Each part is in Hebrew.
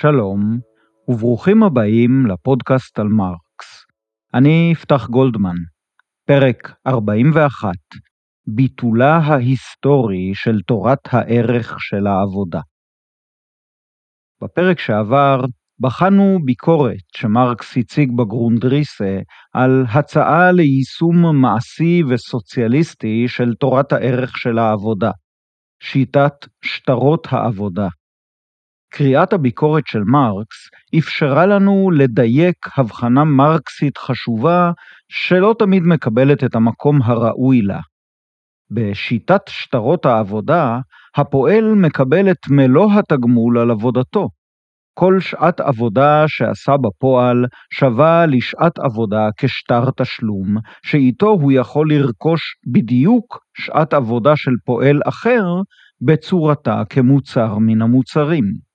Shalom. וברוכים הבאים לפודקאסט על מרקס. אני יפתח גולדמן, פרק 41, ביטולה ההיסטורי של תורת הערך של העבודה. בפרק שעבר בחנו ביקורת שמרקס הציג בגרונדריסה על הצעה ליישום מעשי וסוציאליסטי של תורת הערך של העבודה, שיטת שטרות העבודה. קריאת הביקורת של מרקס אפשרה לנו לדייק הבחנה מרקסית חשובה שלא תמיד מקבלת את המקום הראוי לה. בשיטת שטרות העבודה, הפועל מקבל את מלוא התגמול על עבודתו. כל שעת עבודה שעשה בפועל שווה לשעת עבודה כשטר תשלום, שאיתו הוא יכול לרכוש בדיוק שעת עבודה של פועל אחר בצורתה כמוצר מן המוצרים.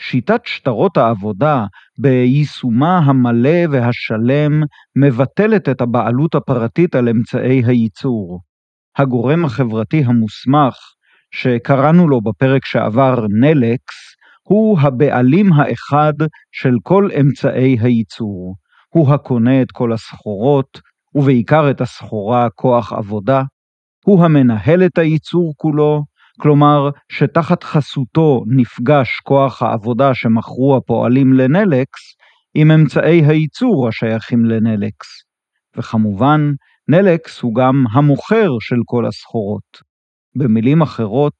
שיטת שטרות העבודה ביישומה המלא והשלם מבטלת את הבעלות הפרטית על אמצעי הייצור. הגורם החברתי המוסמך, שקראנו לו בפרק שעבר נלקס, הוא הבעלים האחד של כל אמצעי הייצור. הוא הקונה את כל הסחורות, ובעיקר את הסחורה כוח עבודה. הוא המנהל את הייצור כולו, כלומר שתחת חסותו נפגש כוח העבודה שמכרו הפועלים לנלקס עם אמצעי הייצור השייכים לנלקס. וכמובן, נלקס הוא גם המוכר של כל הסחורות. במילים אחרות,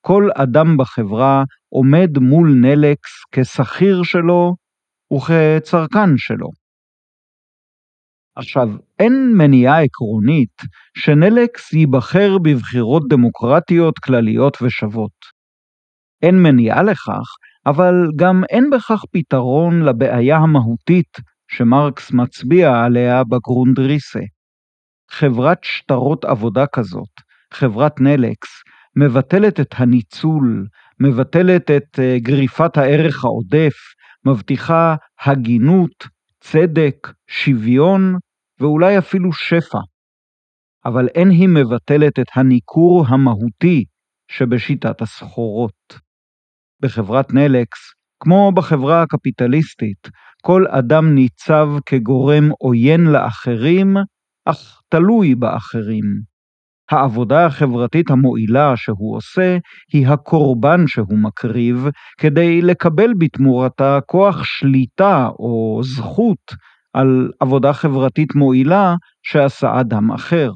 כל אדם בחברה עומד מול נלקס כשכיר שלו וכצרכן שלו. עכשיו, אין מניעה עקרונית שנלקס ייבחר בבחירות דמוקרטיות כלליות ושוות. אין מניעה לכך, אבל גם אין בכך פתרון לבעיה המהותית שמרקס מצביע עליה בגרונדריסה. חברת שטרות עבודה כזאת, חברת נלקס, מבטלת את הניצול, מבטלת את אה, גריפת הערך העודף, מבטיחה הגינות, צדק, שוויון ואולי אפילו שפע. אבל אין היא מבטלת את הניכור המהותי שבשיטת הסחורות. בחברת נלקס, כמו בחברה הקפיטליסטית, כל אדם ניצב כגורם עוין לאחרים, אך תלוי באחרים. העבודה החברתית המועילה שהוא עושה היא הקורבן שהוא מקריב כדי לקבל בתמורתה כוח שליטה או זכות על עבודה חברתית מועילה שעשה אדם אחר.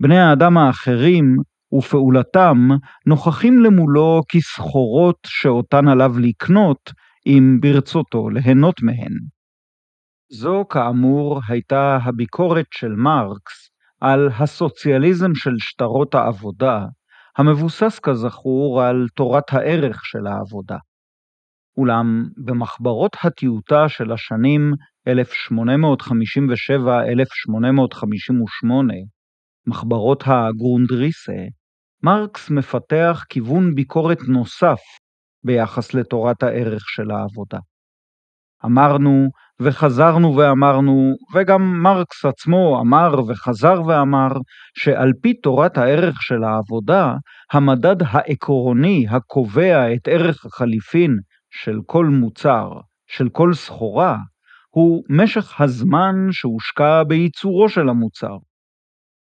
בני האדם האחרים ופעולתם נוכחים למולו כסחורות שאותן עליו לקנות אם ברצותו ליהנות מהן. זו כאמור הייתה הביקורת של מרקס על הסוציאליזם של שטרות העבודה, המבוסס כזכור על תורת הערך של העבודה. אולם במחברות הטיוטה של השנים 1857-1858, מחברות הגרונדריסה, מרקס מפתח כיוון ביקורת נוסף ביחס לתורת הערך של העבודה. אמרנו וחזרנו ואמרנו, וגם מרקס עצמו אמר וחזר ואמר, שעל פי תורת הערך של העבודה, המדד העקרוני הקובע את ערך החליפין של כל מוצר, של כל סחורה, הוא משך הזמן שהושקע בייצורו של המוצר.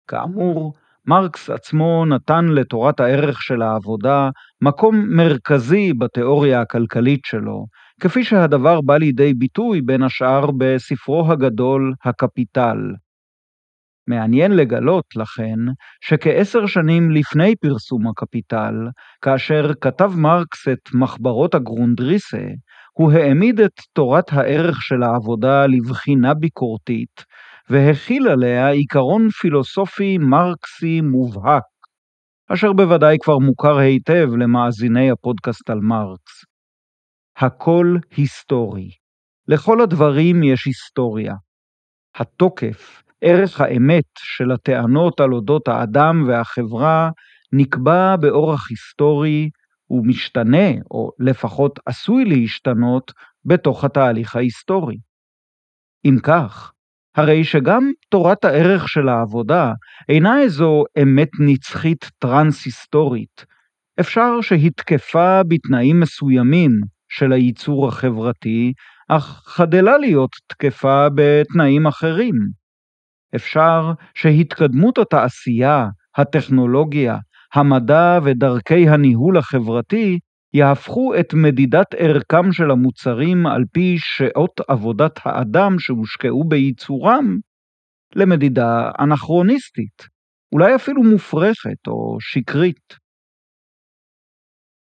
כאמור, מרקס עצמו נתן לתורת הערך של העבודה מקום מרכזי בתיאוריה הכלכלית שלו, כפי שהדבר בא לידי ביטוי בין השאר בספרו הגדול "הקפיטל". מעניין לגלות, לכן, שכעשר שנים לפני פרסום הקפיטל, כאשר כתב מרקס את מחברות הגרונדריסה, הוא העמיד את תורת הערך של העבודה לבחינה ביקורתית, והכיל עליה עיקרון פילוסופי מרקסי מובהק, אשר בוודאי כבר מוכר היטב למאזיני הפודקאסט על מרקס. הכל היסטורי. לכל הדברים יש היסטוריה. התוקף, ערך האמת של הטענות על אודות האדם והחברה, נקבע באורח היסטורי ומשתנה, או לפחות עשוי להשתנות, בתוך התהליך ההיסטורי. אם כך, הרי שגם תורת הערך של העבודה אינה איזו אמת נצחית טרנס-היסטורית, אפשר שהתקפה בתנאים מסוימים של הייצור החברתי, אך חדלה להיות תקפה בתנאים אחרים. אפשר שהתקדמות התעשייה, הטכנולוגיה, המדע ודרכי הניהול החברתי יהפכו את מדידת ערכם של המוצרים על פי שעות עבודת האדם שהושקעו בייצורם למדידה אנכרוניסטית, אולי אפילו מופרכת או שקרית.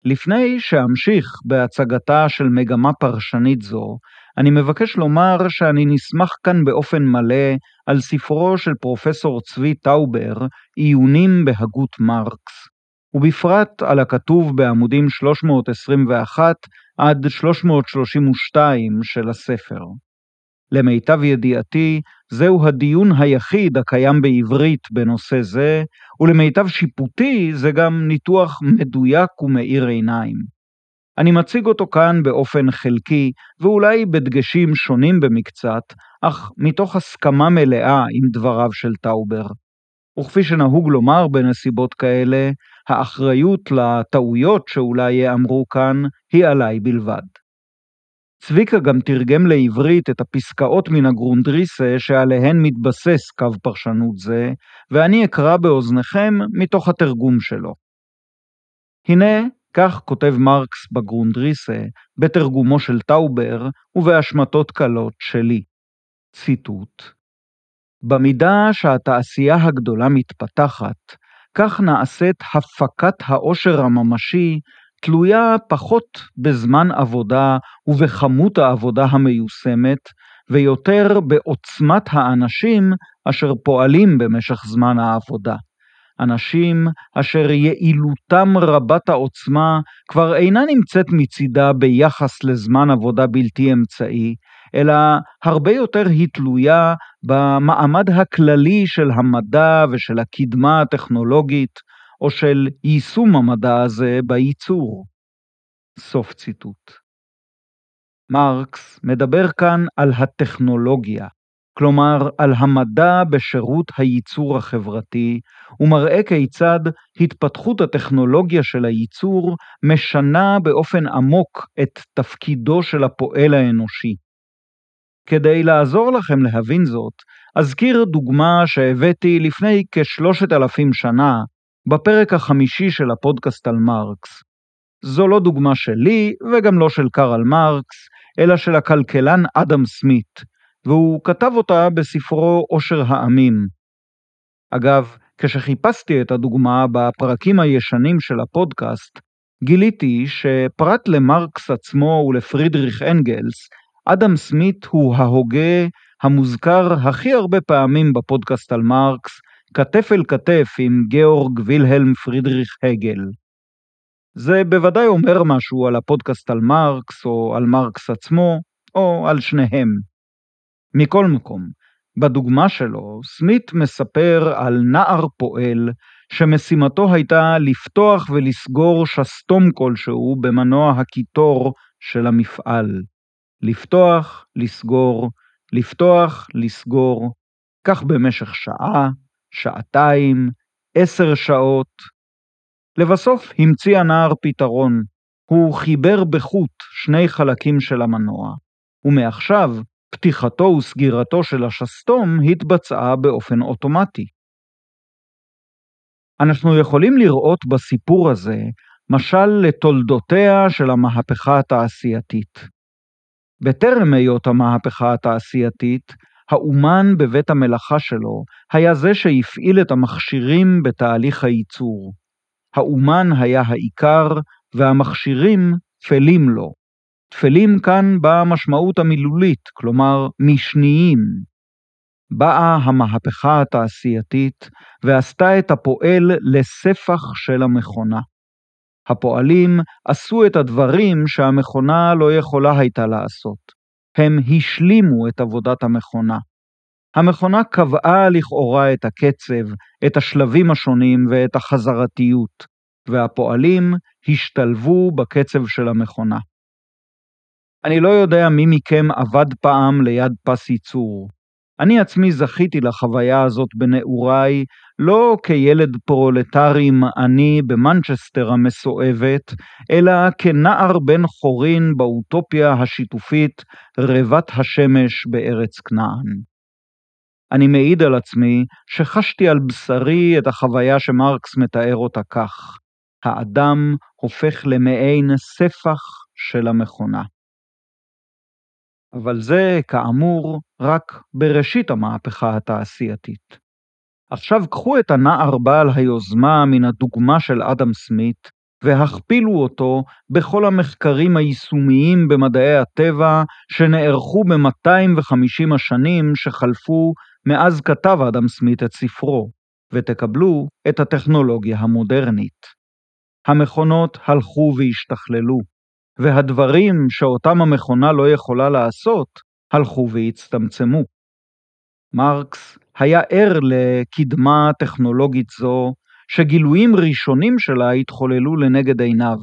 לפני שאמשיך בהצגתה של מגמה פרשנית זו, אני מבקש לומר שאני נסמך כאן באופן מלא על ספרו של פרופסור צבי טאובר, עיונים בהגות מרקס, ובפרט על הכתוב בעמודים 321 עד 332 של הספר. למיטב ידיעתי, זהו הדיון היחיד הקיים בעברית בנושא זה, ולמיטב שיפוטי זה גם ניתוח מדויק ומאיר עיניים. אני מציג אותו כאן באופן חלקי, ואולי בדגשים שונים במקצת, אך מתוך הסכמה מלאה עם דבריו של טאובר. וכפי שנהוג לומר בנסיבות כאלה, האחריות לטעויות שאולי ייאמרו כאן היא עליי בלבד. צביקה גם תרגם לעברית את הפסקאות מן הגרונדריסה שעליהן מתבסס קו פרשנות זה, ואני אקרא באוזניכם מתוך התרגום שלו. הנה, כך כותב מרקס בגרונדריסה, בתרגומו של טאובר ובהשמטות קלות שלי. ציטוט: במידה שהתעשייה הגדולה מתפתחת, כך נעשית הפקת העושר הממשי תלויה פחות בזמן עבודה ובכמות העבודה המיושמת, ויותר בעוצמת האנשים אשר פועלים במשך זמן העבודה. אנשים אשר יעילותם רבת העוצמה כבר אינה נמצאת מצידה ביחס לזמן עבודה בלתי אמצעי, אלא הרבה יותר היא תלויה במעמד הכללי של המדע ושל הקדמה הטכנולוגית, או של יישום המדע הזה בייצור. סוף ציטוט. מרקס מדבר כאן על הטכנולוגיה, כלומר על המדע בשירות הייצור החברתי, ומראה כיצד התפתחות הטכנולוגיה של הייצור משנה באופן עמוק את תפקידו של הפועל האנושי. כדי לעזור לכם להבין זאת, אזכיר דוגמה שהבאתי לפני כשלושת אלפים שנה, בפרק החמישי של הפודקאסט על מרקס. זו לא דוגמה שלי וגם לא של קרל מרקס, אלא של הכלכלן אדם סמית, והוא כתב אותה בספרו עושר העמים. אגב, כשחיפשתי את הדוגמה בפרקים הישנים של הפודקאסט, גיליתי שפרט למרקס עצמו ולפרידריך אנגלס, אדם סמית הוא ההוגה המוזכר הכי הרבה פעמים בפודקאסט על מרקס, כתף אל כתף עם גאורג וילהלם פרידריך הגל. זה בוודאי אומר משהו על הפודקאסט על מרקס, או על מרקס עצמו, או על שניהם. מכל מקום, בדוגמה שלו, סמית מספר על נער פועל שמשימתו הייתה לפתוח ולסגור שסתום כלשהו במנוע הקיטור של המפעל. לפתוח, לסגור, לפתוח, לסגור, כך במשך שעה, שעתיים, עשר שעות. לבסוף המציא הנער פתרון, הוא חיבר בחוט שני חלקים של המנוע, ומעכשיו פתיחתו וסגירתו של השסתום התבצעה באופן אוטומטי. אנחנו יכולים לראות בסיפור הזה משל לתולדותיה של המהפכה התעשייתית. בטרם היות המהפכה התעשייתית, האומן בבית המלאכה שלו היה זה שהפעיל את המכשירים בתהליך הייצור. האומן היה העיקר, והמכשירים טפלים לו. טפלים כאן באה המשמעות המילולית, כלומר משניים. באה המהפכה התעשייתית ועשתה את הפועל לספח של המכונה. הפועלים עשו את הדברים שהמכונה לא יכולה הייתה לעשות. הם השלימו את עבודת המכונה. המכונה קבעה לכאורה את הקצב, את השלבים השונים ואת החזרתיות, והפועלים השתלבו בקצב של המכונה. אני לא יודע מי מכם עבד פעם ליד פס ייצור. אני עצמי זכיתי לחוויה הזאת בנעוריי, לא כילד פרולטרי מעני במנצ'סטר המסואבת, אלא כנער בן חורין באוטופיה השיתופית רבת השמש בארץ כנען. אני מעיד על עצמי שחשתי על בשרי את החוויה שמרקס מתאר אותה כך: האדם הופך למעין ספח של המכונה. אבל זה, כאמור, רק בראשית המהפכה התעשייתית. עכשיו קחו את הנער בעל היוזמה מן הדוגמה של אדם סמית, והכפילו אותו בכל המחקרים היישומיים במדעי הטבע שנערכו ב-250 השנים שחלפו מאז כתב אדם סמית את ספרו, ותקבלו את הטכנולוגיה המודרנית. המכונות הלכו והשתכללו, והדברים שאותם המכונה לא יכולה לעשות, הלכו והצטמצמו. מרקס היה ער לקדמה טכנולוגית זו, שגילויים ראשונים שלה התחוללו לנגד עיניו.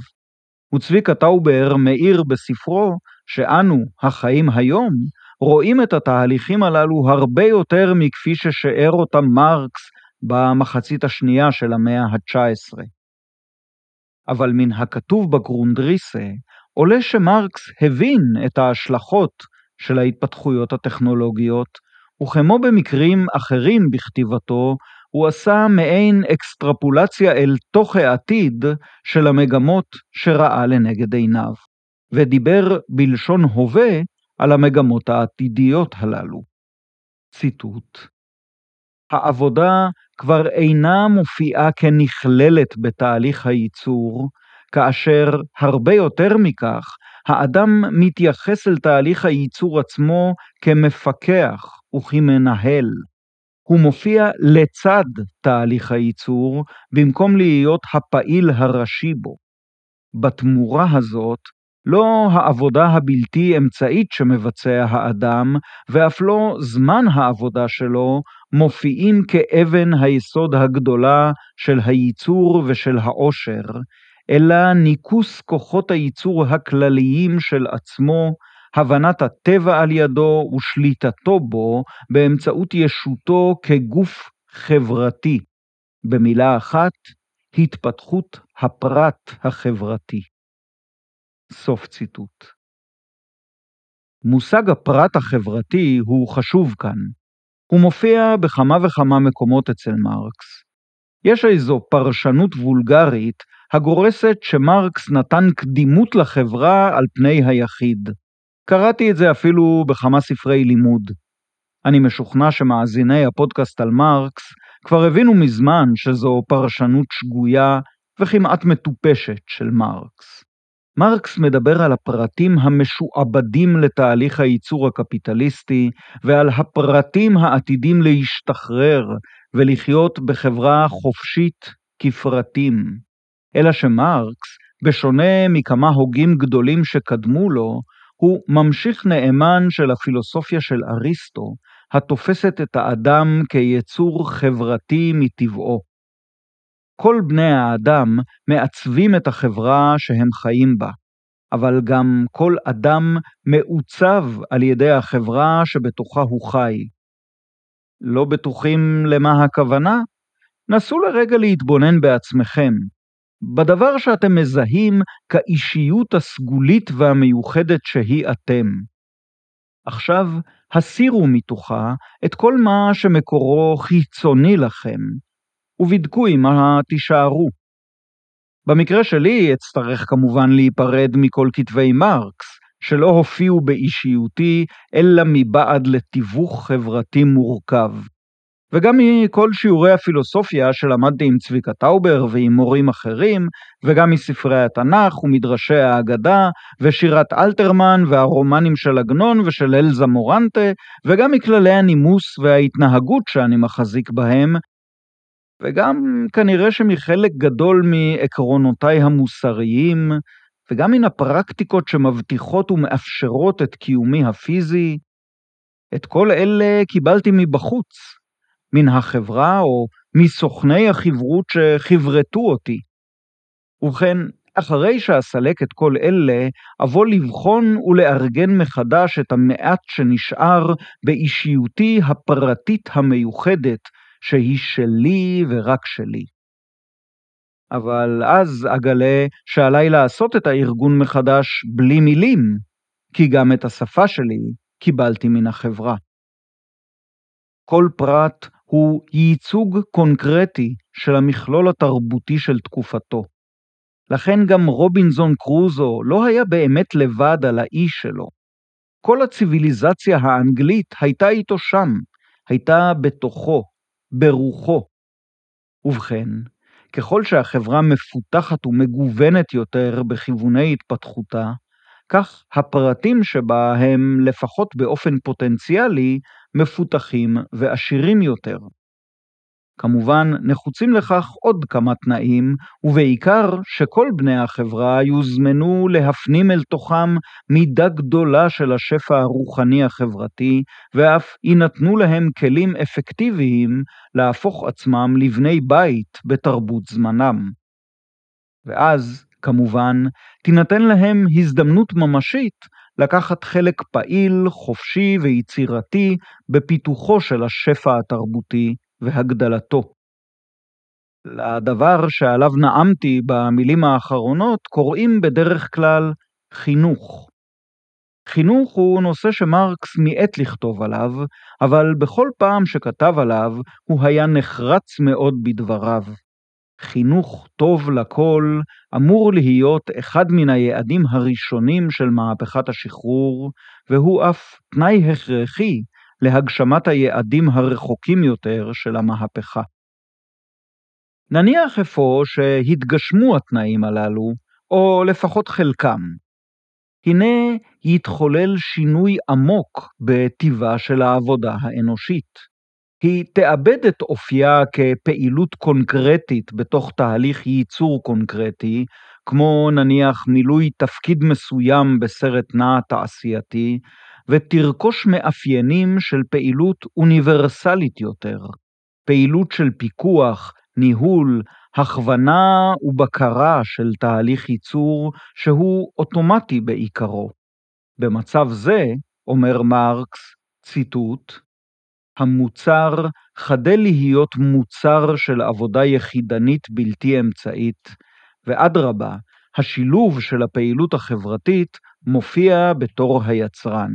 וצביקה טאובר מאיר בספרו שאנו, החיים היום, רואים את התהליכים הללו הרבה יותר מכפי ששיער אותם מרקס במחצית השנייה של המאה ה-19. אבל מן הכתוב בגרונדריסה עולה שמרקס הבין את ההשלכות של ההתפתחויות הטכנולוגיות, וכמו במקרים אחרים בכתיבתו, הוא עשה מעין אקסטרפולציה אל תוך העתיד של המגמות שראה לנגד עיניו, ודיבר בלשון הווה על המגמות העתידיות הללו. ציטוט העבודה כבר אינה מופיעה כנכללת בתהליך הייצור, כאשר הרבה יותר מכך, האדם מתייחס אל תהליך הייצור עצמו כמפקח וכמנהל. הוא מופיע לצד תהליך הייצור, במקום להיות הפעיל הראשי בו. בתמורה הזאת, לא העבודה הבלתי אמצעית שמבצע האדם, ואף לא זמן העבודה שלו, מופיעים כאבן היסוד הגדולה של הייצור ושל העושר, אלא ניכוס כוחות הייצור הכלליים של עצמו, הבנת הטבע על ידו ושליטתו בו באמצעות ישותו כגוף חברתי. במילה אחת, התפתחות הפרט החברתי. סוף ציטוט. מושג הפרט החברתי הוא חשוב כאן. הוא מופיע בכמה וכמה מקומות אצל מרקס. יש איזו פרשנות וולגרית הגורסת שמרקס נתן קדימות לחברה על פני היחיד. קראתי את זה אפילו בכמה ספרי לימוד. אני משוכנע שמאזיני הפודקאסט על מרקס כבר הבינו מזמן שזו פרשנות שגויה וכמעט מטופשת של מרקס. מרקס מדבר על הפרטים המשועבדים לתהליך הייצור הקפיטליסטי ועל הפרטים העתידים להשתחרר ולחיות בחברה חופשית כפרטים. אלא שמרקס, בשונה מכמה הוגים גדולים שקדמו לו, הוא ממשיך נאמן של הפילוסופיה של אריסטו, התופסת את האדם כיצור חברתי מטבעו. כל בני האדם מעצבים את החברה שהם חיים בה, אבל גם כל אדם מעוצב על ידי החברה שבתוכה הוא חי. לא בטוחים למה הכוונה? נסו לרגע להתבונן בעצמכם, בדבר שאתם מזהים כאישיות הסגולית והמיוחדת שהיא אתם. עכשיו, הסירו מתוכה את כל מה שמקורו חיצוני לכם, ובדקו עם מה תישארו. במקרה שלי אצטרך כמובן להיפרד מכל כתבי מרקס, שלא הופיעו באישיותי, אלא מבעד לתיווך חברתי מורכב. וגם מכל שיעורי הפילוסופיה שלמדתי עם צביקה טאובר ועם מורים אחרים, וגם מספרי התנ"ך ומדרשי האגדה, ושירת אלתרמן והרומנים של עגנון ושל אלזה מורנטה, וגם מכללי הנימוס וההתנהגות שאני מחזיק בהם, וגם כנראה שמחלק גדול מעקרונותיי המוסריים, וגם מן הפרקטיקות שמבטיחות ומאפשרות את קיומי הפיזי, את כל אלה קיבלתי מבחוץ, מן החברה או מסוכני החברות שחברתו אותי. ובכן, אחרי שאסלק את כל אלה, אבוא לבחון ולארגן מחדש את המעט שנשאר באישיותי הפרטית המיוחדת, שהיא שלי ורק שלי. אבל אז אגלה שעליי לעשות את הארגון מחדש בלי מילים, כי גם את השפה שלי קיבלתי מן החברה. כל פרט הוא ייצוג קונקרטי של המכלול התרבותי של תקופתו. לכן גם רובינזון קרוזו לא היה באמת לבד על האי שלו. כל הציוויליזציה האנגלית הייתה איתו שם, הייתה בתוכו, ברוחו. ובכן, ככל שהחברה מפותחת ומגוונת יותר בכיווני התפתחותה, כך הפרטים שבה הם, לפחות באופן פוטנציאלי, מפותחים ועשירים יותר. כמובן, נחוצים לכך עוד כמה תנאים, ובעיקר שכל בני החברה יוזמנו להפנים אל תוכם מידה גדולה של השפע הרוחני החברתי, ואף יינתנו להם כלים אפקטיביים להפוך עצמם לבני בית בתרבות זמנם. ואז, כמובן, תינתן להם הזדמנות ממשית לקחת חלק פעיל, חופשי ויצירתי בפיתוחו של השפע התרבותי והגדלתו. לדבר שעליו נאמתי במילים האחרונות קוראים בדרך כלל חינוך. חינוך הוא נושא שמרקס מיעט לכתוב עליו, אבל בכל פעם שכתב עליו הוא היה נחרץ מאוד בדבריו. חינוך טוב לכל אמור להיות אחד מן היעדים הראשונים של מהפכת השחרור, והוא אף תנאי הכרחי להגשמת היעדים הרחוקים יותר של המהפכה. נניח אפוא שהתגשמו התנאים הללו, או לפחות חלקם. הנה יתחולל שינוי עמוק בטיבה של העבודה האנושית. היא תאבד את אופייה כפעילות קונקרטית בתוך תהליך ייצור קונקרטי, כמו נניח מילוי תפקיד מסוים בסרט נע תעשייתי, ותרכוש מאפיינים של פעילות אוניברסלית יותר, פעילות של פיקוח, ניהול, הכוונה ובקרה של תהליך ייצור שהוא אוטומטי בעיקרו. במצב זה, אומר מרקס, ציטוט, המוצר חדל להיות מוצר של עבודה יחידנית בלתי אמצעית, ואדרבה, השילוב של הפעילות החברתית מופיע בתור היצרן.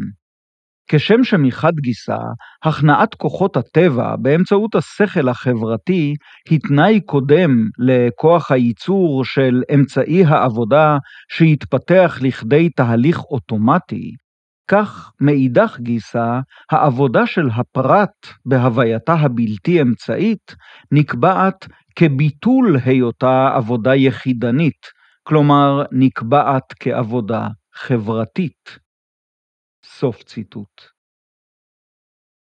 כשם שמחד גיסא, הכנעת כוחות הטבע באמצעות השכל החברתי היא תנאי קודם לכוח הייצור של אמצעי העבודה שיתפתח לכדי תהליך אוטומטי, כך מאידך גיסא, העבודה של הפרט בהווייתה הבלתי אמצעית נקבעת כביטול היותה עבודה יחידנית, כלומר נקבעת כעבודה חברתית. סוף ציטוט.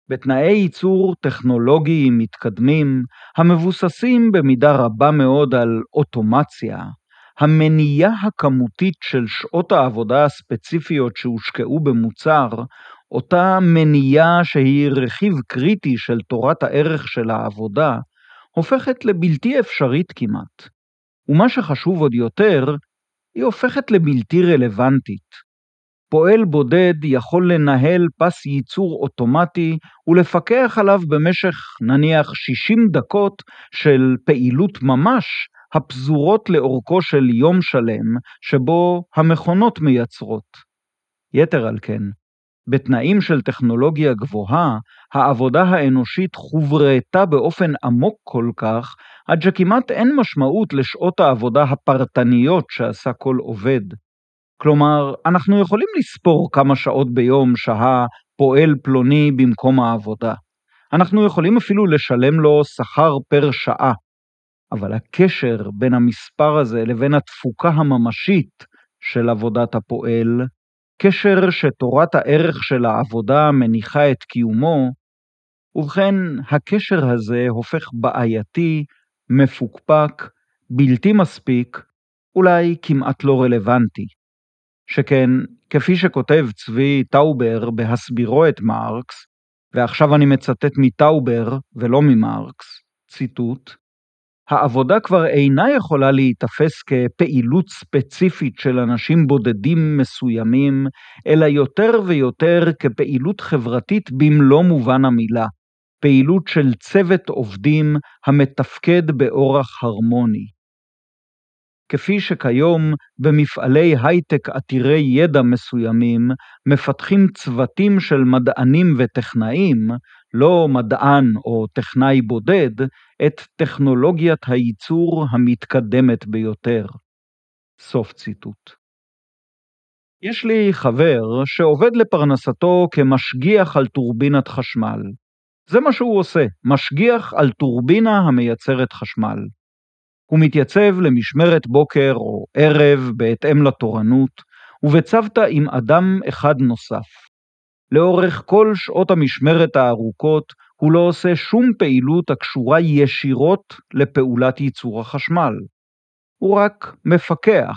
בתנאי ייצור טכנולוגיים מתקדמים, המבוססים במידה רבה מאוד על אוטומציה, המנייה הכמותית של שעות העבודה הספציפיות שהושקעו במוצר, אותה מנייה שהיא רכיב קריטי של תורת הערך של העבודה, הופכת לבלתי אפשרית כמעט. ומה שחשוב עוד יותר, היא הופכת לבלתי רלוונטית. פועל בודד יכול לנהל פס ייצור אוטומטי ולפקח עליו במשך נניח 60 דקות של פעילות ממש הפזורות לאורכו של יום שלם שבו המכונות מייצרות. יתר על כן, בתנאים של טכנולוגיה גבוהה, העבודה האנושית חוברתה באופן עמוק כל כך, עד שכמעט אין משמעות לשעות העבודה הפרטניות שעשה כל עובד. כלומר, אנחנו יכולים לספור כמה שעות ביום שהה פועל פלוני במקום העבודה. אנחנו יכולים אפילו לשלם לו שכר פר שעה, אבל הקשר בין המספר הזה לבין התפוקה הממשית של עבודת הפועל, קשר שתורת הערך של העבודה מניחה את קיומו, ובכן, הקשר הזה הופך בעייתי, מפוקפק, בלתי מספיק אולי כמעט לא רלוונטי. שכן, כפי שכותב צבי טאובר בהסבירו את מרקס, ועכשיו אני מצטט מטאובר ולא ממרקס, ציטוט, העבודה כבר אינה יכולה להיתפס כפעילות ספציפית של אנשים בודדים מסוימים, אלא יותר ויותר כפעילות חברתית במלוא מובן המילה, פעילות של צוות עובדים המתפקד באורח הרמוני. כפי שכיום במפעלי הייטק עתירי ידע מסוימים מפתחים צוותים של מדענים וטכנאים, לא מדען או טכנאי בודד, את טכנולוגיית הייצור המתקדמת ביותר. סוף ציטוט. יש לי חבר שעובד לפרנסתו כמשגיח על טורבינת חשמל. זה מה שהוא עושה, משגיח על טורבינה המייצרת חשמל. הוא מתייצב למשמרת בוקר או ערב בהתאם לתורנות, ובצוותא עם אדם אחד נוסף. לאורך כל שעות המשמרת הארוכות הוא לא עושה שום פעילות הקשורה ישירות לפעולת ייצור החשמל. הוא רק מפקח,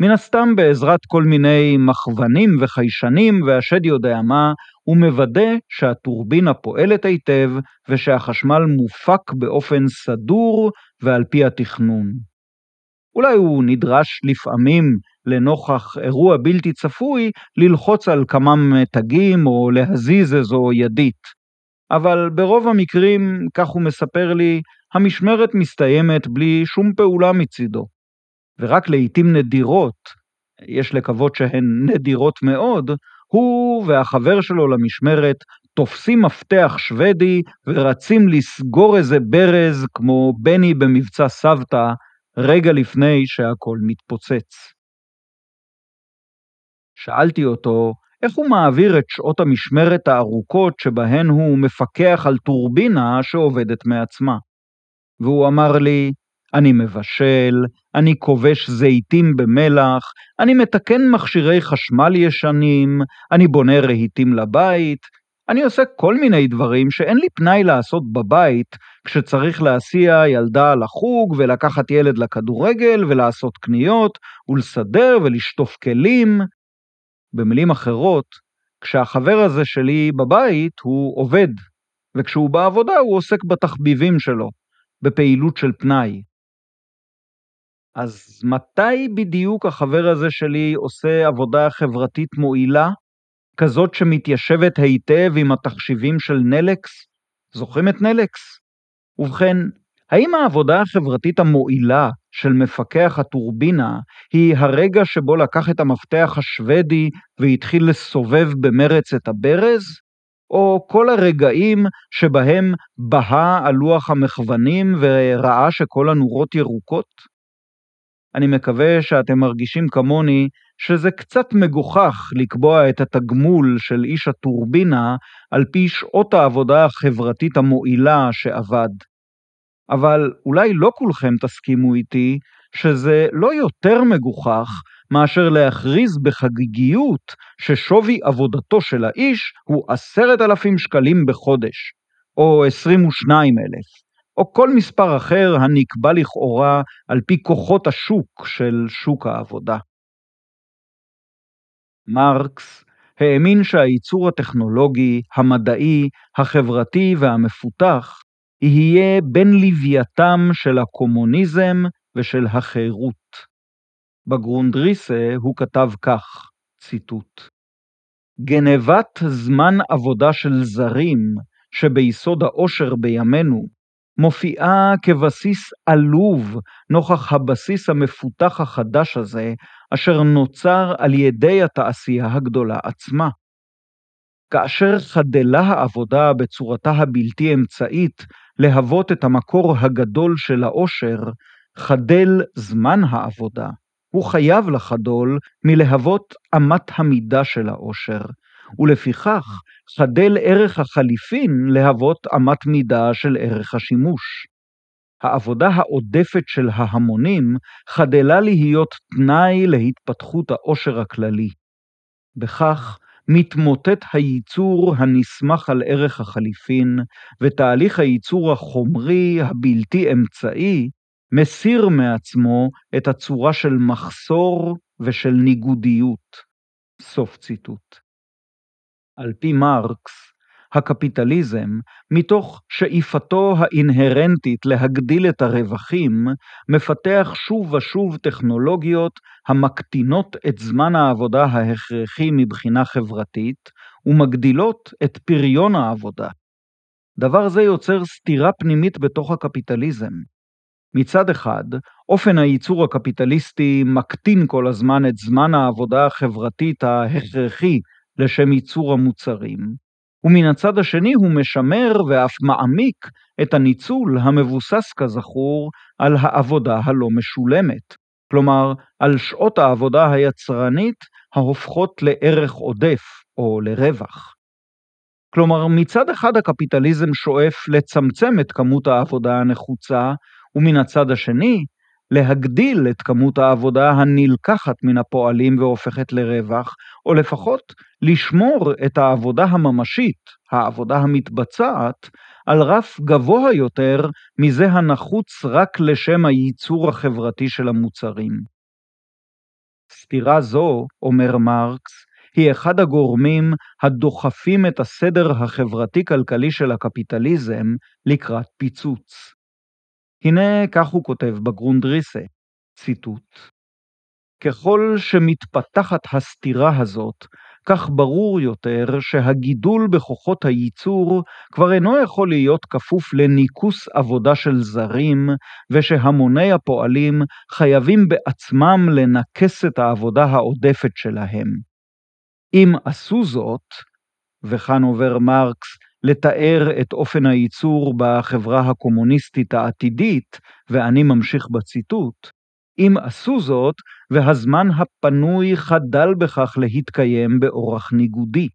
מן הסתם בעזרת כל מיני מכוונים וחיישנים והשד יודע מה, הוא מוודא שהטורבינה פועלת היטב ושהחשמל מופק באופן סדור ועל פי התכנון. אולי הוא נדרש לפעמים, לנוכח אירוע בלתי צפוי, ללחוץ על כמה מתגים או להזיז איזו ידית. אבל ברוב המקרים, כך הוא מספר לי, המשמרת מסתיימת בלי שום פעולה מצידו. ורק לעיתים נדירות, יש לקוות שהן נדירות מאוד, הוא והחבר שלו למשמרת תופסים מפתח שוודי ורצים לסגור איזה ברז כמו בני במבצע סבתא רגע לפני שהכל מתפוצץ. שאלתי אותו איך הוא מעביר את שעות המשמרת הארוכות שבהן הוא מפקח על טורבינה שעובדת מעצמה. והוא אמר לי, אני מבשל, אני כובש זיתים במלח, אני מתקן מכשירי חשמל ישנים, אני בונה רהיטים לבית, אני עושה כל מיני דברים שאין לי פנאי לעשות בבית, כשצריך להסיע ילדה לחוג ולקחת ילד לכדורגל ולעשות קניות ולסדר ולשטוף כלים. במילים אחרות, כשהחבר הזה שלי בבית הוא עובד, וכשהוא בעבודה הוא עוסק בתחביבים שלו, בפעילות של פנאי. אז מתי בדיוק החבר הזה שלי עושה עבודה חברתית מועילה? כזאת שמתיישבת היטב עם התחשיבים של נלקס? זוכרים את נלקס? ובכן, האם העבודה החברתית המועילה של מפקח הטורבינה היא הרגע שבו לקח את המפתח השוודי והתחיל לסובב במרץ את הברז? או כל הרגעים שבהם בהה על לוח המכוונים וראה שכל הנורות ירוקות? אני מקווה שאתם מרגישים כמוני שזה קצת מגוחך לקבוע את התגמול של איש הטורבינה על פי שעות העבודה החברתית המועילה שעבד. אבל אולי לא כולכם תסכימו איתי שזה לא יותר מגוחך מאשר להכריז בחגיגיות ששווי עבודתו של האיש הוא עשרת אלפים שקלים בחודש, או עשרים ושניים אלף. או כל מספר אחר הנקבע לכאורה על פי כוחות השוק של שוק העבודה. מרקס האמין שהייצור הטכנולוגי, המדעי, החברתי והמפותח יהיה בין לווייתם של הקומוניזם ושל החירות. בגרונדריסה הוא כתב כך, ציטוט: גנבת זמן עבודה של זרים שביסוד העושר בימינו מופיעה כבסיס עלוב נוכח הבסיס המפותח החדש הזה, אשר נוצר על ידי התעשייה הגדולה עצמה. כאשר חדלה העבודה בצורתה הבלתי אמצעית להוות את המקור הגדול של העושר, חדל זמן העבודה. הוא חייב לחדול מלהוות אמת המידה של העושר, ולפיכך חדל ערך החליפין להוות אמת מידה של ערך השימוש. העבודה העודפת של ההמונים חדלה להיות תנאי להתפתחות העושר הכללי. בכך מתמוטט הייצור הנסמך על ערך החליפין, ותהליך הייצור החומרי הבלתי אמצעי מסיר מעצמו את הצורה של מחסור ושל ניגודיות. סוף ציטוט. על פי מרקס, הקפיטליזם, מתוך שאיפתו האינהרנטית להגדיל את הרווחים, מפתח שוב ושוב טכנולוגיות המקטינות את זמן העבודה ההכרחי מבחינה חברתית, ומגדילות את פריון העבודה. דבר זה יוצר סתירה פנימית בתוך הקפיטליזם. מצד אחד, אופן הייצור הקפיטליסטי מקטין כל הזמן את זמן העבודה החברתית ההכרחי לשם ייצור המוצרים, ומן הצד השני הוא משמר ואף מעמיק את הניצול המבוסס כזכור על העבודה הלא משולמת, כלומר על שעות העבודה היצרנית ההופכות לערך עודף או לרווח. כלומר, מצד אחד הקפיטליזם שואף לצמצם את כמות העבודה הנחוצה, ומן הצד השני, להגדיל את כמות העבודה הנלקחת מן הפועלים והופכת לרווח, או לפחות לשמור את העבודה הממשית, העבודה המתבצעת, על רף גבוה יותר מזה הנחוץ רק לשם הייצור החברתי של המוצרים. סתירה זו, אומר מרקס, היא אחד הגורמים הדוחפים את הסדר החברתי-כלכלי של הקפיטליזם לקראת פיצוץ. הנה כך הוא כותב בגרונדריסה, ציטוט: ככל שמתפתחת הסתירה הזאת, כך ברור יותר שהגידול בכוחות הייצור כבר אינו יכול להיות כפוף לניקוס עבודה של זרים, ושהמוני הפועלים חייבים בעצמם לנקס את העבודה העודפת שלהם. אם עשו זאת, וכאן עובר מרקס לתאר את אופן הייצור בחברה הקומוניסטית העתידית, ואני ממשיך בציטוט, אם עשו זאת, והזמן הפנוי חדל בכך להתקיים באורח ניגודי.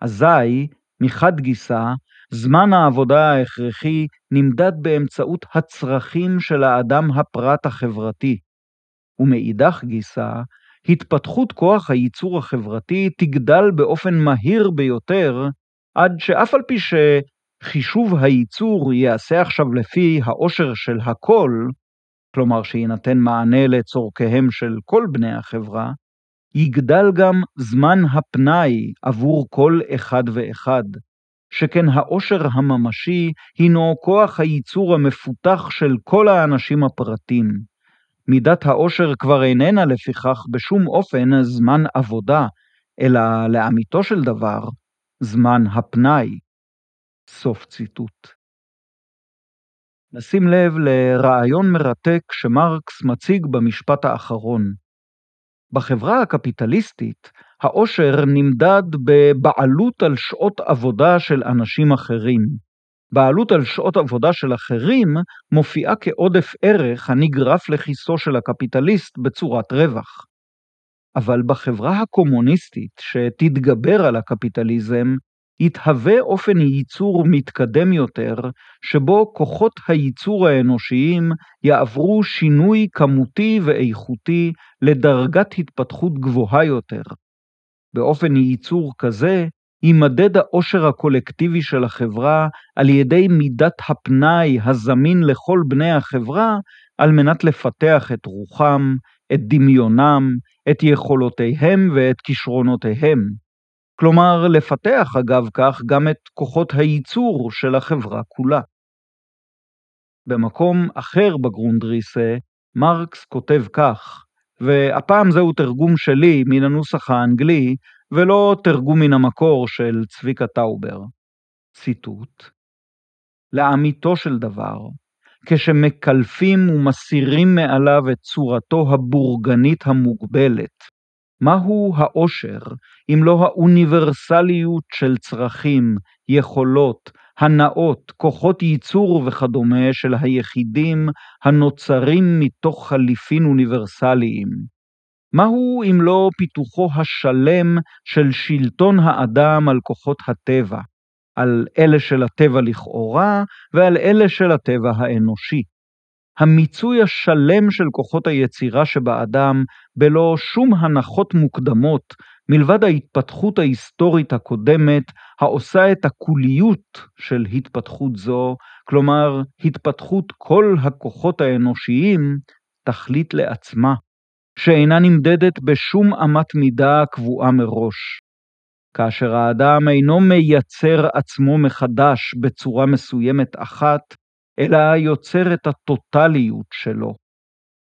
אזי, מחד גיסא, זמן העבודה ההכרחי נמדד באמצעות הצרכים של האדם הפרט החברתי, ומאידך גיסא, התפתחות כוח הייצור החברתי תגדל באופן מהיר ביותר, עד שאף על פי שחישוב הייצור ייעשה עכשיו לפי העושר של הכל, כלומר שיינתן מענה לצורכיהם של כל בני החברה, יגדל גם זמן הפנאי עבור כל אחד ואחד, שכן העושר הממשי הינו כוח הייצור המפותח של כל האנשים הפרטים. מידת העושר כבר איננה לפיכך בשום אופן זמן עבודה, אלא לאמיתו של דבר, זמן הפנאי. סוף ציטוט. נשים לב לרעיון מרתק שמרקס מציג במשפט האחרון. בחברה הקפיטליסטית, העושר נמדד בבעלות על שעות עבודה של אנשים אחרים. בעלות על שעות עבודה של אחרים מופיעה כעודף ערך הנגרף לכיסו של הקפיטליסט בצורת רווח. אבל בחברה הקומוניסטית שתתגבר על הקפיטליזם, יתהווה אופן ייצור מתקדם יותר, שבו כוחות הייצור האנושיים יעברו שינוי כמותי ואיכותי לדרגת התפתחות גבוהה יותר. באופן ייצור כזה, יימדד העושר הקולקטיבי של החברה על ידי מידת הפנאי הזמין לכל בני החברה, על מנת לפתח את רוחם, את דמיונם, את יכולותיהם ואת כישרונותיהם. כלומר, לפתח אגב כך גם את כוחות הייצור של החברה כולה. במקום אחר בגרונדריסה, מרקס כותב כך, והפעם זהו תרגום שלי מן הנוסח האנגלי, ולא תרגום מן המקור של צביקה טאובר. ציטוט: לאמיתו של דבר, כשמקלפים ומסירים מעליו את צורתו הבורגנית המוגבלת, מהו העושר אם לא האוניברסליות של צרכים, יכולות, הנאות, כוחות ייצור וכדומה של היחידים הנוצרים מתוך חליפין אוניברסליים? מהו אם לא פיתוחו השלם של שלטון האדם על כוחות הטבע, על אלה של הטבע לכאורה ועל אלה של הטבע האנושי? המיצוי השלם של כוחות היצירה שבאדם, בלא שום הנחות מוקדמות מלבד ההתפתחות ההיסטורית הקודמת, העושה את הקוליות של התפתחות זו, כלומר, התפתחות כל הכוחות האנושיים, תכלית לעצמה, שאינה נמדדת בשום אמת מידה קבועה מראש. כאשר האדם אינו מייצר עצמו מחדש בצורה מסוימת אחת, אלא יוצר את הטוטליות שלו.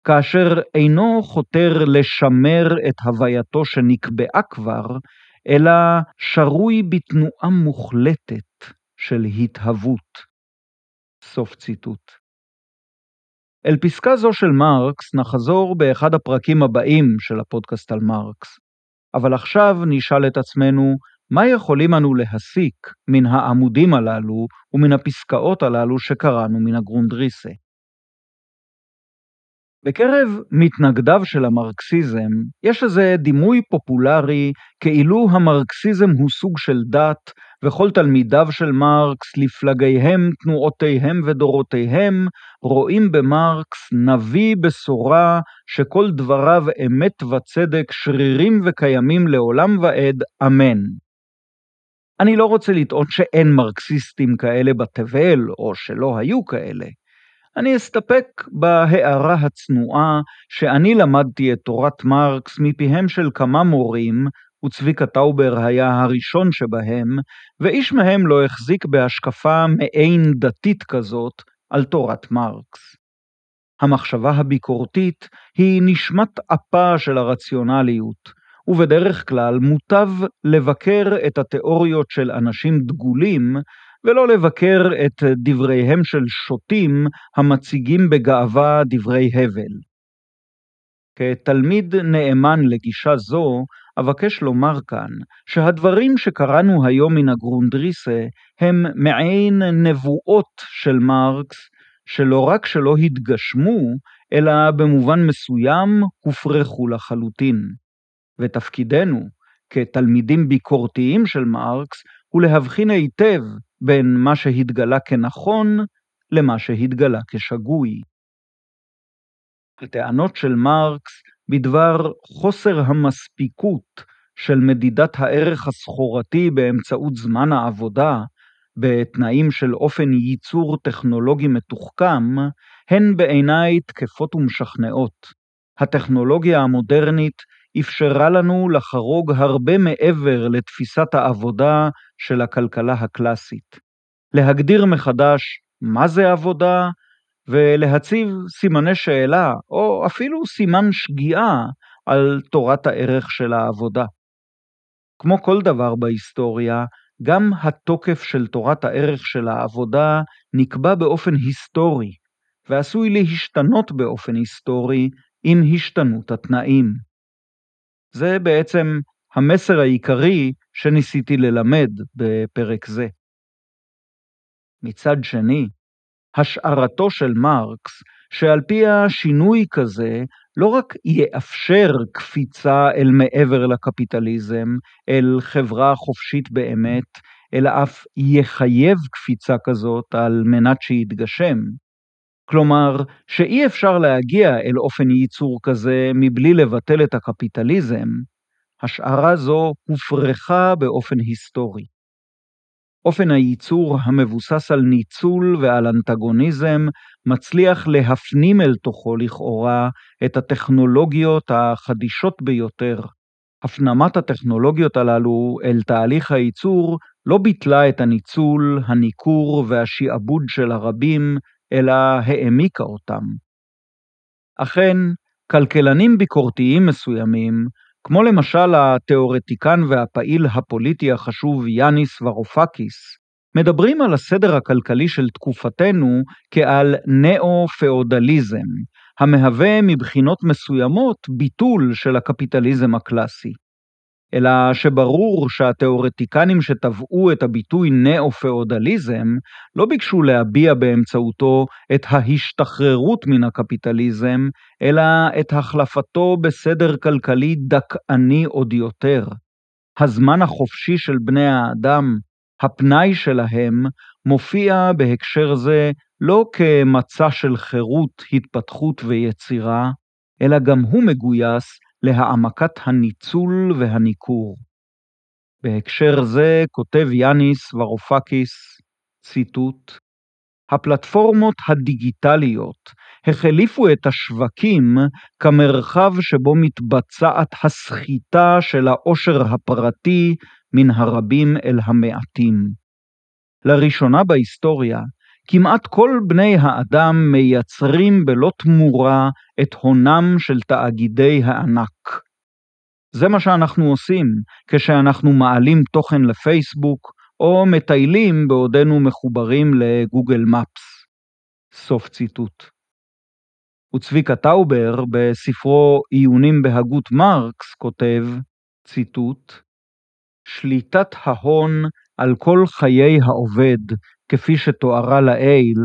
כאשר אינו חותר לשמר את הווייתו שנקבעה כבר, אלא שרוי בתנועה מוחלטת של התהוות. סוף ציטוט. אל פסקה זו של מרקס נחזור באחד הפרקים הבאים של הפודקאסט על מרקס. אבל עכשיו נשאל את עצמנו, מה יכולים אנו להסיק מן העמודים הללו ומן הפסקאות הללו שקראנו מן הגרונדריסה? בקרב מתנגדיו של המרקסיזם יש איזה דימוי פופולרי כאילו המרקסיזם הוא סוג של דת וכל תלמידיו של מרקס, לפלגיהם, תנועותיהם ודורותיהם, רואים במרקס נביא בשורה שכל דבריו אמת וצדק שרירים וקיימים לעולם ועד, אמן. אני לא רוצה לטעון שאין מרקסיסטים כאלה בתבל, או שלא היו כאלה. אני אסתפק בהערה הצנועה שאני למדתי את תורת מרקס מפיהם של כמה מורים, וצביקה טאובר היה הראשון שבהם, ואיש מהם לא החזיק בהשקפה מעין דתית כזאת על תורת מרקס. המחשבה הביקורתית היא נשמת אפה של הרציונליות, ובדרך כלל מוטב לבקר את התיאוריות של אנשים דגולים, ולא לבקר את דבריהם של שוטים המציגים בגאווה דברי הבל. כתלמיד נאמן לגישה זו, אבקש לומר כאן שהדברים שקראנו היום מן הגרונדריסה הם מעין נבואות של מרקס, שלא רק שלא התגשמו, אלא במובן מסוים הופרכו לחלוטין. ותפקידנו, כתלמידים ביקורתיים של מרקס, הוא להבחין היטב בין מה שהתגלה כנכון למה שהתגלה כשגוי. הטענות של מרקס בדבר חוסר המספיקות של מדידת הערך הסחורתי באמצעות זמן העבודה, בתנאים של אופן ייצור טכנולוגי מתוחכם, הן בעיניי תקפות ומשכנעות. הטכנולוגיה המודרנית אפשרה לנו לחרוג הרבה מעבר לתפיסת העבודה של הכלכלה הקלאסית. להגדיר מחדש מה זה עבודה, ולהציב סימני שאלה, או אפילו סימן שגיאה, על תורת הערך של העבודה. כמו כל דבר בהיסטוריה, גם התוקף של תורת הערך של העבודה נקבע באופן היסטורי, ועשוי להשתנות באופן היסטורי עם השתנות התנאים. זה בעצם המסר העיקרי שניסיתי ללמד בפרק זה. מצד שני, השערתו של מרקס, שעל פי השינוי כזה לא רק יאפשר קפיצה אל מעבר לקפיטליזם, אל חברה חופשית באמת, אלא אף יחייב קפיצה כזאת על מנת שיתגשם. כלומר, שאי אפשר להגיע אל אופן ייצור כזה מבלי לבטל את הקפיטליזם, השערה זו הופרכה באופן היסטורי. אופן הייצור המבוסס על ניצול ועל אנטגוניזם מצליח להפנים אל תוכו לכאורה את הטכנולוגיות החדישות ביותר. הפנמת הטכנולוגיות הללו אל תהליך הייצור לא ביטלה את הניצול, הניכור והשעבוד של הרבים, אלא העמיקה אותם. אכן, כלכלנים ביקורתיים מסוימים כמו למשל התיאורטיקן והפעיל הפוליטי החשוב יאניס ורופקיס, מדברים על הסדר הכלכלי של תקופתנו כעל נאו-פאודליזם, המהווה מבחינות מסוימות ביטול של הקפיטליזם הקלאסי. אלא שברור שהתיאורטיקנים שטבעו את הביטוי נאו-פאודליזם לא ביקשו להביע באמצעותו את ההשתחררות מן הקפיטליזם, אלא את החלפתו בסדר כלכלי דכאני עוד יותר. הזמן החופשי של בני האדם, הפנאי שלהם, מופיע בהקשר זה לא כמצע של חירות, התפתחות ויצירה, אלא גם הוא מגויס להעמקת הניצול והניכור. בהקשר זה כותב יאניס ורופקיס, ציטוט, הפלטפורמות הדיגיטליות החליפו את השווקים כמרחב שבו מתבצעת הסחיטה של העושר הפרטי מן הרבים אל המעטים. לראשונה בהיסטוריה, כמעט כל בני האדם מייצרים בלא תמורה את הונם של תאגידי הענק. זה מה שאנחנו עושים כשאנחנו מעלים תוכן לפייסבוק או מטיילים בעודנו מחוברים ל Google Maps. סוף ציטוט. וצביקה טאובר בספרו עיונים בהגות מרקס כותב, ציטוט, שליטת ההון על כל חיי העובד, כפי שתוארה לעיל,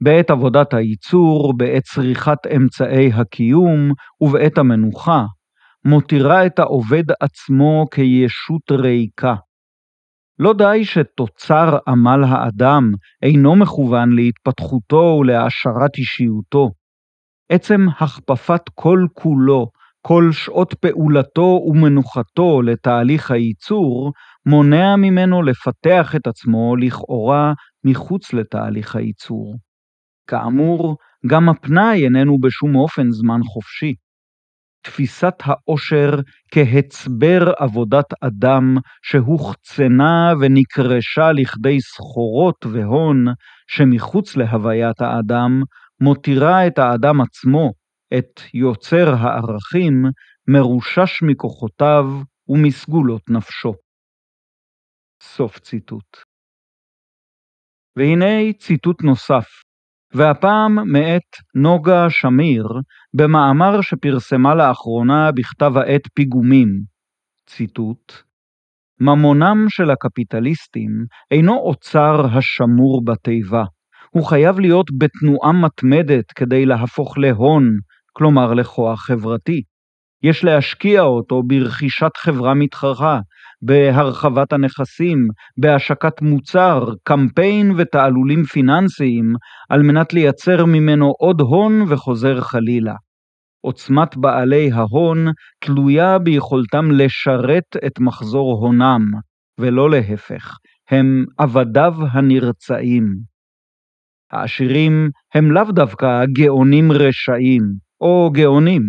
בעת עבודת הייצור, בעת צריכת אמצעי הקיום ובעת המנוחה, מותירה את העובד עצמו כישות ריקה. לא די שתוצר עמל האדם אינו מכוון להתפתחותו ולהעשרת אישיותו. עצם הכפפת כל כולו, כל שעות פעולתו ומנוחתו לתהליך הייצור, מונע ממנו לפתח את עצמו לכאורה מחוץ לתהליך הייצור. כאמור, גם הפנאי איננו בשום אופן זמן חופשי. תפיסת העושר כהצבר עבודת אדם שהוחצנה ונקרשה לכדי סחורות והון שמחוץ להוויית האדם, מותירה את האדם עצמו, את יוצר הערכים, מרושש מכוחותיו ומסגולות נפשו. סוף ציטוט. והנה ציטוט נוסף, והפעם מאת נוגה שמיר, במאמר שפרסמה לאחרונה בכתב העת פיגומים, ציטוט: ממונם של הקפיטליסטים אינו אוצר השמור בתיבה, הוא חייב להיות בתנועה מתמדת כדי להפוך להון, כלומר לכוח חברתי. יש להשקיע אותו ברכישת חברה מתחרה, בהרחבת הנכסים, בהשקת מוצר, קמפיין ותעלולים פיננסיים, על מנת לייצר ממנו עוד הון וחוזר חלילה. עוצמת בעלי ההון תלויה ביכולתם לשרת את מחזור הונם, ולא להפך, הם עבדיו הנרצעים. העשירים הם לאו דווקא גאונים רשעים, או גאונים,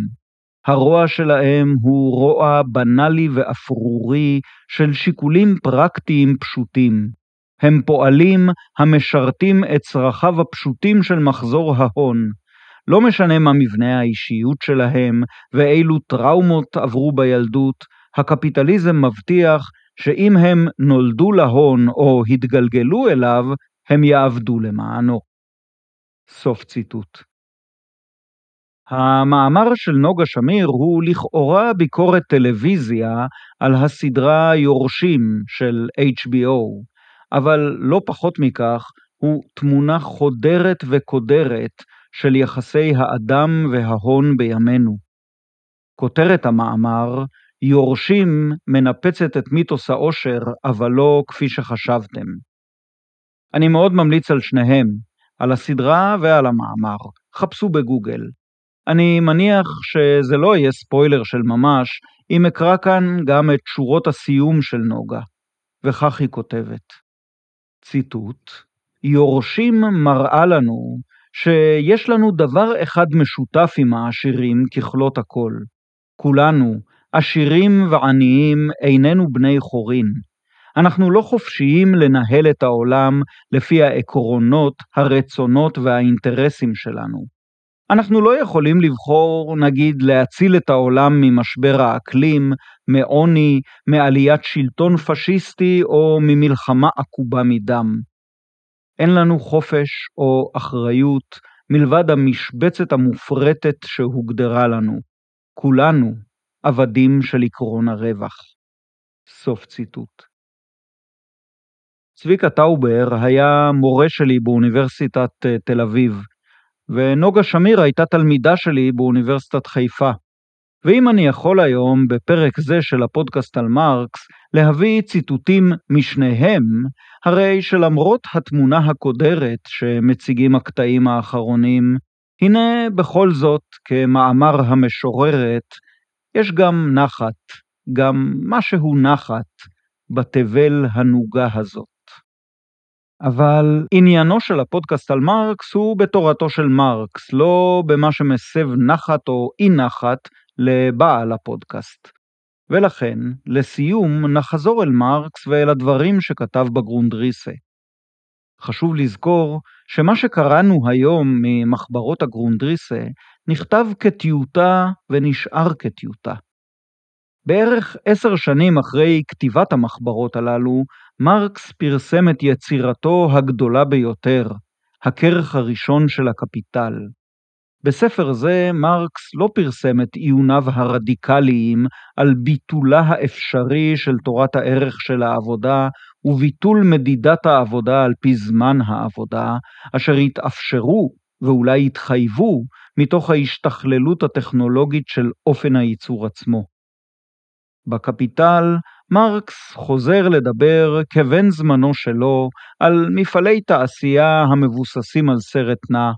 הרוע שלהם הוא רוע בנאלי ואפרורי של שיקולים פרקטיים פשוטים. הם פועלים המשרתים את צרכיו הפשוטים של מחזור ההון. לא משנה מה מבנה האישיות שלהם ואילו טראומות עברו בילדות, הקפיטליזם מבטיח שאם הם נולדו להון או התגלגלו אליו, הם יעבדו למענו. סוף ציטוט. המאמר של נוגה שמיר הוא לכאורה ביקורת טלוויזיה על הסדרה יורשים של HBO, אבל לא פחות מכך, הוא תמונה חודרת וקודרת של יחסי האדם וההון בימינו. כותרת המאמר, יורשים מנפצת את מיתוס העושר, אבל לא כפי שחשבתם. אני מאוד ממליץ על שניהם, על הסדרה ועל המאמר. חפשו בגוגל. אני מניח שזה לא יהיה ספוילר של ממש, אם אקרא כאן גם את שורות הסיום של נוגה. וכך היא כותבת, ציטוט, יורשים מראה לנו שיש לנו דבר אחד משותף עם העשירים ככלות הכל. כולנו, עשירים ועניים, איננו בני חורין. אנחנו לא חופשיים לנהל את העולם לפי העקרונות, הרצונות והאינטרסים שלנו. אנחנו לא יכולים לבחור, נגיד, להציל את העולם ממשבר האקלים, מעוני, מעליית שלטון פשיסטי או ממלחמה עקובה מדם. אין לנו חופש או אחריות מלבד המשבצת המופרטת שהוגדרה לנו. כולנו עבדים של עקרון הרווח. סוף ציטוט. צביקה טאובר היה מורה שלי באוניברסיטת אה, תל אביב, ונוגה שמיר הייתה תלמידה שלי באוניברסיטת חיפה. ואם אני יכול היום, בפרק זה של הפודקאסט על מרקס, להביא ציטוטים משניהם, הרי שלמרות התמונה הקודרת שמציגים הקטעים האחרונים, הנה בכל זאת, כמאמר המשוררת, יש גם נחת, גם משהו נחת, בתבל הנוגה הזאת. אבל עניינו של הפודקאסט על מרקס הוא בתורתו של מרקס, לא במה שמסב נחת או אי נחת לבעל הפודקאסט. ולכן, לסיום, נחזור אל מרקס ואל הדברים שכתב בגרונדריסה. חשוב לזכור שמה שקראנו היום ממחברות הגרונדריסה נכתב כטיוטה ונשאר כטיוטה. בערך עשר שנים אחרי כתיבת המחברות הללו, מרקס פרסם את יצירתו הגדולה ביותר, הכרך הראשון של הקפיטל. בספר זה מרקס לא פרסם את עיוניו הרדיקליים על ביטולה האפשרי של תורת הערך של העבודה וביטול מדידת העבודה על פי זמן העבודה, אשר התאפשרו ואולי התחייבו מתוך ההשתכללות הטכנולוגית של אופן הייצור עצמו. בקפיטל, מרקס חוזר לדבר כבן זמנו שלו על מפעלי תעשייה המבוססים על סרט נע,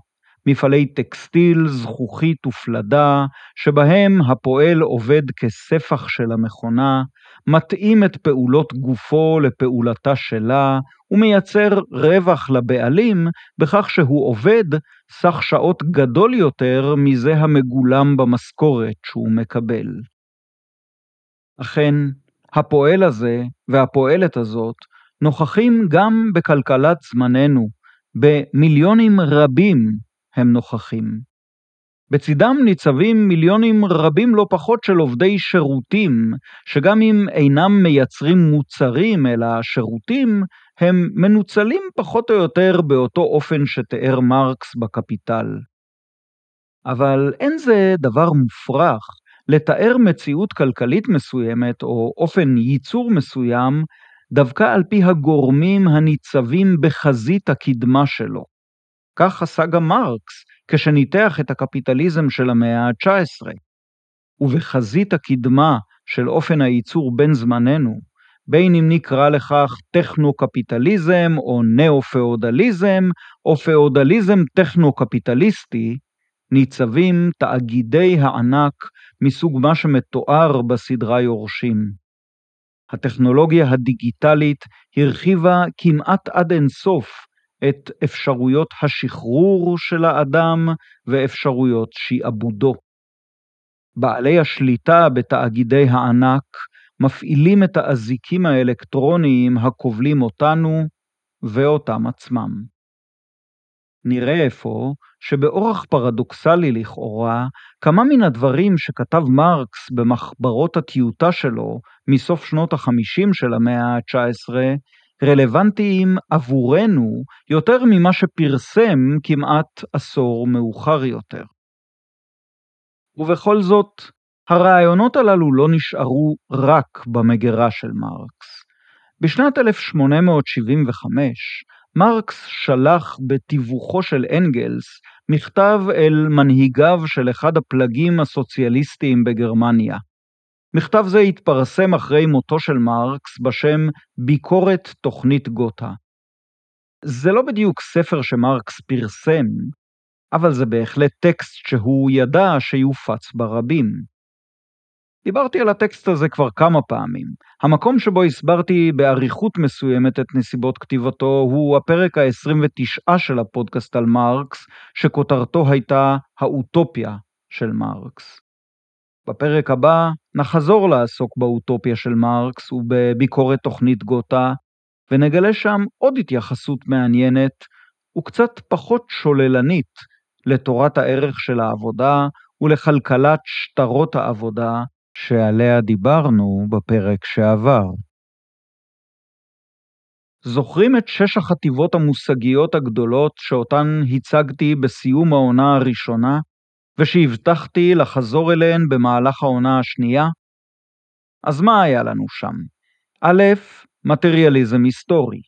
מפעלי טקסטיל, זכוכית ופלדה, שבהם הפועל עובד כספח של המכונה, מתאים את פעולות גופו לפעולתה שלה, ומייצר רווח לבעלים בכך שהוא עובד סך שעות גדול יותר מזה המגולם במשכורת שהוא מקבל. אכן, הפועל הזה והפועלת הזאת נוכחים גם בכלכלת זמננו, במיליונים רבים הם נוכחים. בצידם ניצבים מיליונים רבים לא פחות של עובדי שירותים, שגם אם אינם מייצרים מוצרים אלא שירותים, הם מנוצלים פחות או יותר באותו אופן שתיאר מרקס בקפיטל. אבל אין זה דבר מופרך לתאר מציאות כלכלית מסוימת או אופן ייצור מסוים דווקא על פי הגורמים הניצבים בחזית הקדמה שלו. כך עשה גם מרקס כשניתח את הקפיטליזם של המאה ה-19. ובחזית הקדמה של אופן הייצור בין זמננו, בין אם נקרא לכך טכנו-קפיטליזם או נאו-פאודליזם, או פאודליזם טכנו-קפיטליסטי, ניצבים תאגידי הענק מסוג מה שמתואר בסדרה יורשים. הטכנולוגיה הדיגיטלית הרחיבה כמעט עד אינסוף את אפשרויות השחרור של האדם ואפשרויות שעבודו. בעלי השליטה בתאגידי הענק מפעילים את האזיקים האלקטרוניים הכובלים אותנו ואותם עצמם. נראה אפוא שבאורח פרדוקסלי לכאורה, כמה מן הדברים שכתב מרקס במחברות הטיוטה שלו מסוף שנות החמישים של המאה ה-19, רלוונטיים עבורנו יותר ממה שפרסם כמעט עשור מאוחר יותר. ובכל זאת, הרעיונות הללו לא נשארו רק במגירה של מרקס. בשנת 1875 מרקס שלח בתיווכו של אנגלס מכתב אל מנהיגיו של אחד הפלגים הסוציאליסטיים בגרמניה. מכתב זה התפרסם אחרי מותו של מרקס בשם ביקורת תוכנית גותה. זה לא בדיוק ספר שמרקס פרסם, אבל זה בהחלט טקסט שהוא ידע שיופץ ברבים. דיברתי על הטקסט הזה כבר כמה פעמים. המקום שבו הסברתי באריכות מסוימת את נסיבות כתיבתו הוא הפרק ה-29 של הפודקאסט על מרקס, שכותרתו הייתה האוטופיה של מרקס. בפרק הבא נחזור לעסוק באוטופיה של מרקס ובביקורת תוכנית גותה, ונגלה שם עוד התייחסות מעניינת וקצת פחות שוללנית לתורת הערך של העבודה ולכלכלת שטרות העבודה שעליה דיברנו בפרק שעבר. זוכרים את שש החטיבות המושגיות הגדולות שאותן הצגתי בסיום העונה הראשונה, ושהבטחתי לחזור אליהן במהלך העונה השנייה? אז מה היה לנו שם? א', מטריאליזם היסטורי.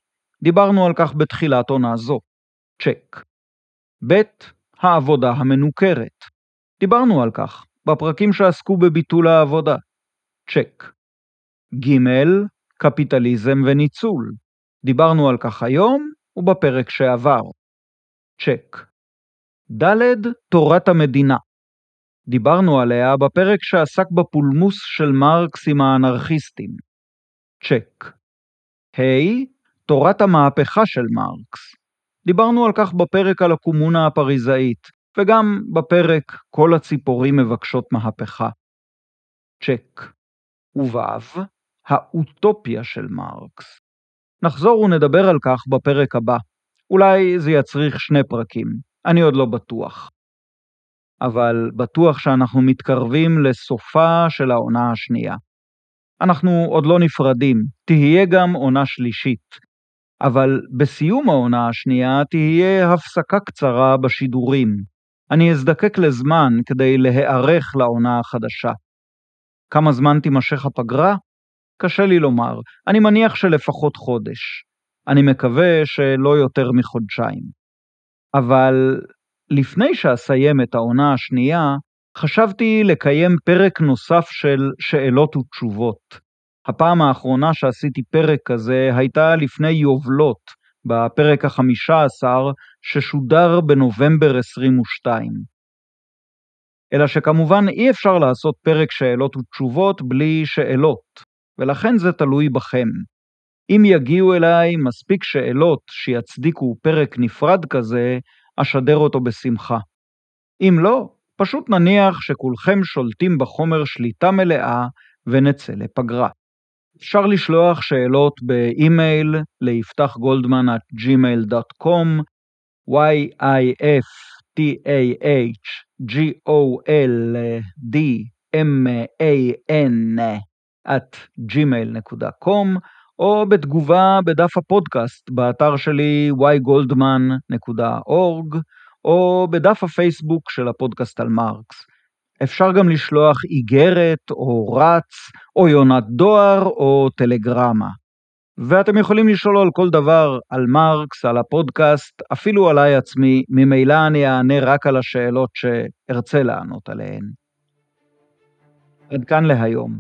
דיברנו על כך בתחילת עונה זו. צ'ק. ב', העבודה המנוכרת. דיברנו על כך בפרקים שעסקו בביטול העבודה. צ'ק. ג', קפיטליזם וניצול. דיברנו על כך היום ובפרק שעבר. צ'ק. ד', תורת המדינה. דיברנו עליה בפרק שעסק בפולמוס של מרקס עם האנרכיסטים. צ'ק. ה' תורת המהפכה של מרקס. דיברנו על כך בפרק על הקומונה הפריזאית, וגם בפרק כל הציפורים מבקשות מהפכה. צ'ק. ובו, האוטופיה של מרקס. נחזור ונדבר על כך בפרק הבא. אולי זה יצריך שני פרקים, אני עוד לא בטוח. אבל בטוח שאנחנו מתקרבים לסופה של העונה השנייה. אנחנו עוד לא נפרדים, תהיה גם עונה שלישית. אבל בסיום העונה השנייה תהיה הפסקה קצרה בשידורים. אני אזדקק לזמן כדי להיערך לעונה החדשה. כמה זמן תימשך הפגרה? קשה לי לומר, אני מניח שלפחות חודש. אני מקווה שלא יותר מחודשיים. אבל לפני שאסיים את העונה השנייה, חשבתי לקיים פרק נוסף של שאלות ותשובות. הפעם האחרונה שעשיתי פרק כזה הייתה לפני יובלות, בפרק החמישה עשר, ששודר בנובמבר 22. אלא שכמובן אי אפשר לעשות פרק שאלות ותשובות בלי שאלות, ולכן זה תלוי בכם. אם יגיעו אליי מספיק שאלות שיצדיקו פרק נפרד כזה, אשדר אותו בשמחה. אם לא, פשוט נניח שכולכם שולטים בחומר שליטה מלאה ונצא לפגרה. אפשר לשלוח שאלות באימייל ליפתח גולדמן at gmail.com y-i-f-t-a-h-g-o-l-d-m-a-n at gmail.com או בתגובה בדף הפודקאסט באתר שלי ygoldman.org או בדף הפייסבוק של הפודקאסט על מרקס. אפשר גם לשלוח איגרת או רץ או יונת דואר או טלגרמה. ואתם יכולים לשאול על כל דבר, על מרקס, על הפודקאסט, אפילו עליי עצמי, ממילא אני אענה רק על השאלות שארצה לענות עליהן. עד כאן להיום.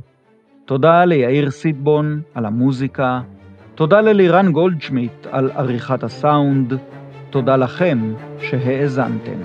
תודה ליאיר סיטבון על המוזיקה, תודה ללירן גולדשמיט על עריכת הסאונד, תודה לכם שהאזנתם.